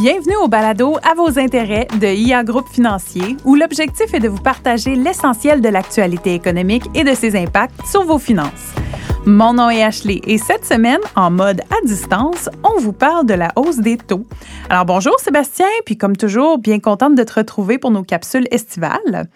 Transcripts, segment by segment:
Bienvenue au balado à vos intérêts de IA Groupe Financier, où l'objectif est de vous partager l'essentiel de l'actualité économique et de ses impacts sur vos finances. Mon nom est Ashley et cette semaine, en mode à distance, on vous parle de la hausse des taux. Alors bonjour Sébastien, puis comme toujours, bien contente de te retrouver pour nos capsules estivales.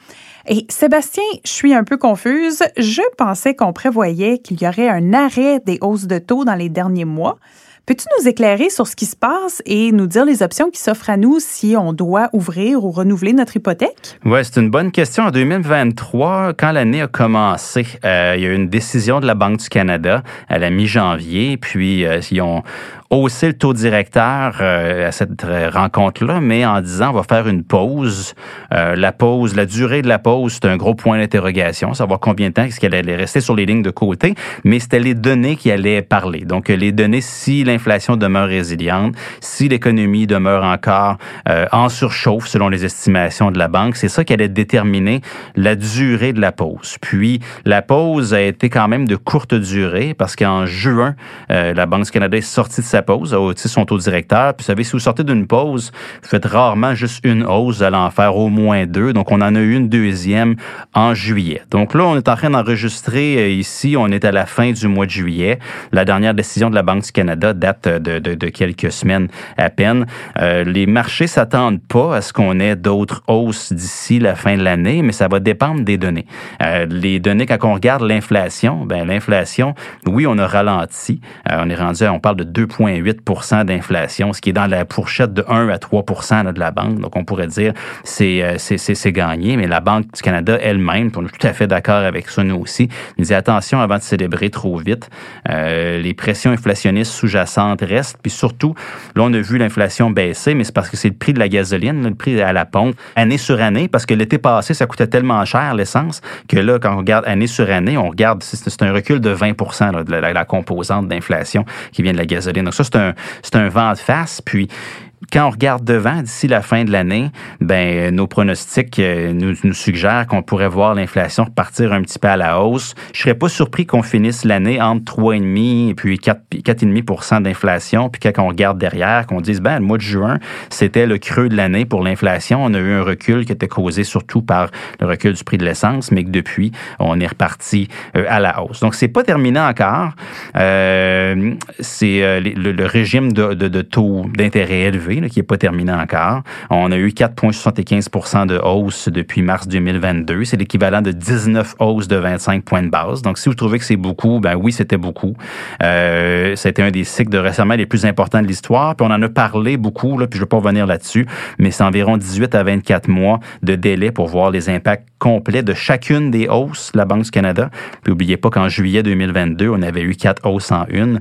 Et Sébastien, je suis un peu confuse. Je pensais qu'on prévoyait qu'il y aurait un arrêt des hausses de taux dans les derniers mois. Peux-tu nous éclairer sur ce qui se passe et nous dire les options qui s'offrent à nous si on doit ouvrir ou renouveler notre hypothèque? Oui, c'est une bonne question. En 2023, quand l'année a commencé, euh, il y a eu une décision de la Banque du Canada à la mi-janvier, puis euh, ils ont hausser le taux directeur euh, à cette rencontre-là, mais en disant on va faire une pause. Euh, la pause, la durée de la pause, c'est un gros point d'interrogation. Savoir combien de temps est-ce qu'elle allait rester sur les lignes de côté, mais c'était les données qui allaient parler. Donc les données, si l'inflation demeure résiliente, si l'économie demeure encore euh, en surchauffe selon les estimations de la banque, c'est ça qui allait déterminer la durée de la pause. Puis la pause a été quand même de courte durée parce qu'en juin, la Banque du Canada est sortie de sa pause, à son taux directeur. Puis, vous savez, si vous sortez d'une pause, vous faites rarement juste une hausse, vous allez en faire au moins deux. Donc, on en a eu une deuxième en juillet. Donc là, on est en train d'enregistrer euh, ici, on est à la fin du mois de juillet. La dernière décision de la Banque du Canada date de, de, quelques semaines à peine. Euh, les marchés s'attendent pas à ce qu'on ait d'autres hausses d'ici la fin de l'année, mais ça va dépendre des données. Euh, les données, quand on regarde l'inflation, ben l'inflation, oui, on a ralenti. on est rendu, on parle de 2,5 8 d'inflation, ce qui est dans la fourchette de 1 à 3% de la banque. Donc, on pourrait dire c'est euh, c'est gagné, mais la Banque du Canada elle-même, on est tout à fait d'accord avec ça, nous aussi, nous dit attention avant de célébrer trop vite. Euh, les pressions inflationnistes sous-jacentes restent, puis surtout, là, on a vu l'inflation baisser, mais c'est parce que c'est le prix de la gasoline, le prix à la pompe, année sur année, parce que l'été passé, ça coûtait tellement cher, l'essence, que là, quand on regarde année sur année, on regarde, c'est un recul de 20% de la, la composante d'inflation qui vient de la gasoline. C'est un, un vent de face. Puis quand on regarde devant, d'ici la fin de l'année, ben nos pronostics euh, nous, suggèrent qu'on pourrait voir l'inflation repartir un petit peu à la hausse. Je serais pas surpris qu'on finisse l'année entre 3,5 et puis 4,5% d'inflation. Puis quand on regarde derrière, qu'on dise, ben le mois de juin, c'était le creux de l'année pour l'inflation. On a eu un recul qui était causé surtout par le recul du prix de l'essence, mais que depuis, on est reparti euh, à la hausse. Donc, c'est pas terminé encore. Euh, c'est le, régime de, de taux d'intérêt élevé qui n'est pas terminé encore. On a eu 4,75% de hausse depuis mars 2022. C'est l'équivalent de 19 hausses de 25 points de base. Donc, si vous trouvez que c'est beaucoup, ben oui, c'était beaucoup. Euh, c'était un des cycles de récemment les plus importants de l'histoire. Puis on en a parlé beaucoup, puis je ne vais pas revenir là-dessus, mais c'est environ 18 à 24 mois de délai pour voir les impacts complets de chacune des hausses de la Banque du Canada. Puis n'oubliez pas qu'en juillet 2022, on avait eu quatre hausses en une,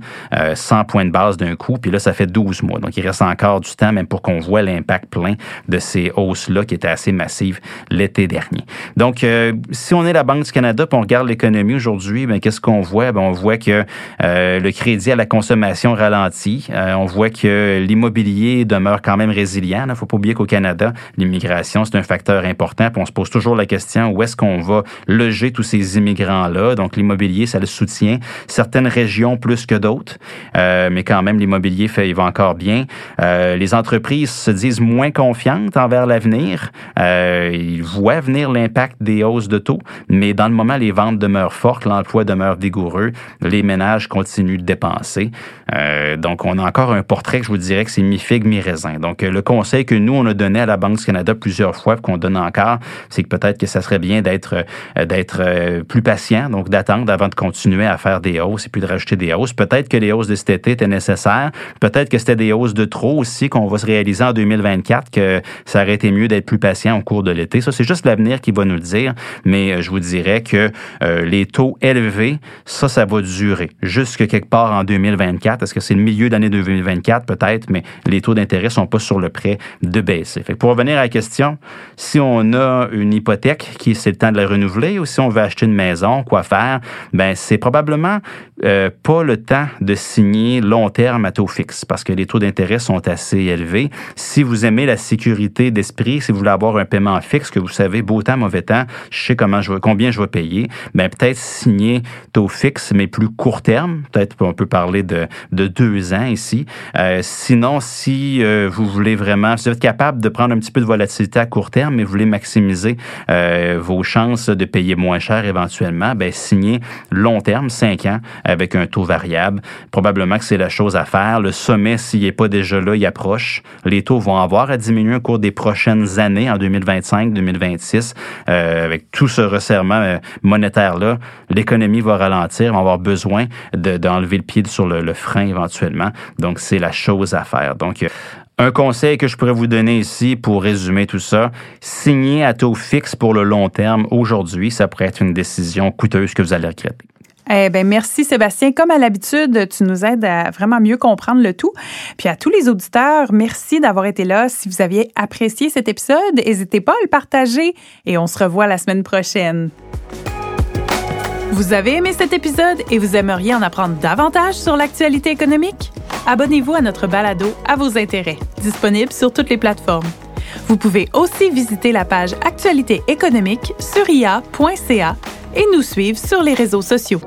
100 euh, points de base d'un coup, puis là, ça fait 12 mois. Donc, il reste encore du même pour qu'on voit l'impact plein de ces hausses-là qui étaient assez massives l'été dernier. Donc, euh, si on est la Banque du Canada et on regarde l'économie aujourd'hui, ben, qu'est-ce qu'on voit? Ben, on voit que euh, le crédit à la consommation ralentit. Euh, on voit que l'immobilier demeure quand même résilient. Il ne faut pas oublier qu'au Canada, l'immigration, c'est un facteur important. Puis on se pose toujours la question, où est-ce qu'on va loger tous ces immigrants-là? Donc, l'immobilier, ça le soutient. Certaines régions plus que d'autres, mais quand même, l'immobilier fait, il va encore bien. les les entreprises se disent moins confiantes envers l'avenir. Euh, ils voient venir l'impact des hausses de taux, mais dans le moment, les ventes demeurent fortes, l'emploi demeure vigoureux, les ménages continuent de dépenser. Euh, donc, on a encore un portrait que je vous dirais que c'est mi-figue, mi-raisin. Donc, euh, le conseil que nous, on a donné à la Banque du Canada plusieurs fois, qu'on donne encore, c'est que peut-être que ça serait bien d'être d'être plus patient, donc d'attendre avant de continuer à faire des hausses et puis de rajouter des hausses. Peut-être que les hausses de cet été étaient nécessaires. Peut-être que c'était des hausses de trop aussi qu'on on va se réaliser en 2024 que ça aurait été mieux d'être plus patient au cours de l'été. Ça, c'est juste l'avenir qui va nous le dire. Mais euh, je vous dirais que euh, les taux élevés, ça, ça va durer jusque quelque part en 2024. Est-ce que c'est le milieu d'année 2024? Peut-être, mais les taux d'intérêt sont pas sur le prêt de baisser. Fait pour revenir à la question, si on a une hypothèque qui c'est le temps de la renouveler ou si on veut acheter une maison, quoi faire? Ben, c'est probablement euh, pas le temps de signer long terme à taux fixe parce que les taux d'intérêt sont assez élevés. Si vous aimez la sécurité d'esprit, si vous voulez avoir un paiement fixe, que vous savez, beau temps, mauvais temps, je sais comment je, combien je vais payer, ben peut-être signer taux fixe, mais plus court terme. Peut-être on peut parler de, de deux ans ici. Euh, sinon, si euh, vous voulez vraiment, si vous êtes capable de prendre un petit peu de volatilité à court terme, mais vous voulez maximiser euh, vos chances de payer moins cher éventuellement, ben signez long terme, cinq ans, avec un taux variable. Probablement que c'est la chose à faire. Le sommet, s'il n'est pas déjà là, il approche. Les taux vont avoir à diminuer au cours des prochaines années, en 2025, 2026, euh, avec tout ce resserrement euh, monétaire-là. L'économie va ralentir, on va avoir besoin d'enlever le pied sur le, le frein éventuellement. Donc, c'est la chose à faire. Donc, un conseil que je pourrais vous donner ici pour résumer tout ça, signer à taux fixe pour le long terme aujourd'hui, ça pourrait être une décision coûteuse que vous allez regretter. Eh bien, merci Sébastien. Comme à l'habitude, tu nous aides à vraiment mieux comprendre le tout. Puis à tous les auditeurs, merci d'avoir été là. Si vous aviez apprécié cet épisode, n'hésitez pas à le partager et on se revoit la semaine prochaine. Vous avez aimé cet épisode et vous aimeriez en apprendre davantage sur l'actualité économique? Abonnez-vous à notre balado à vos intérêts, disponible sur toutes les plateformes. Vous pouvez aussi visiter la page Actualité économique sur ia.ca et nous suivre sur les réseaux sociaux.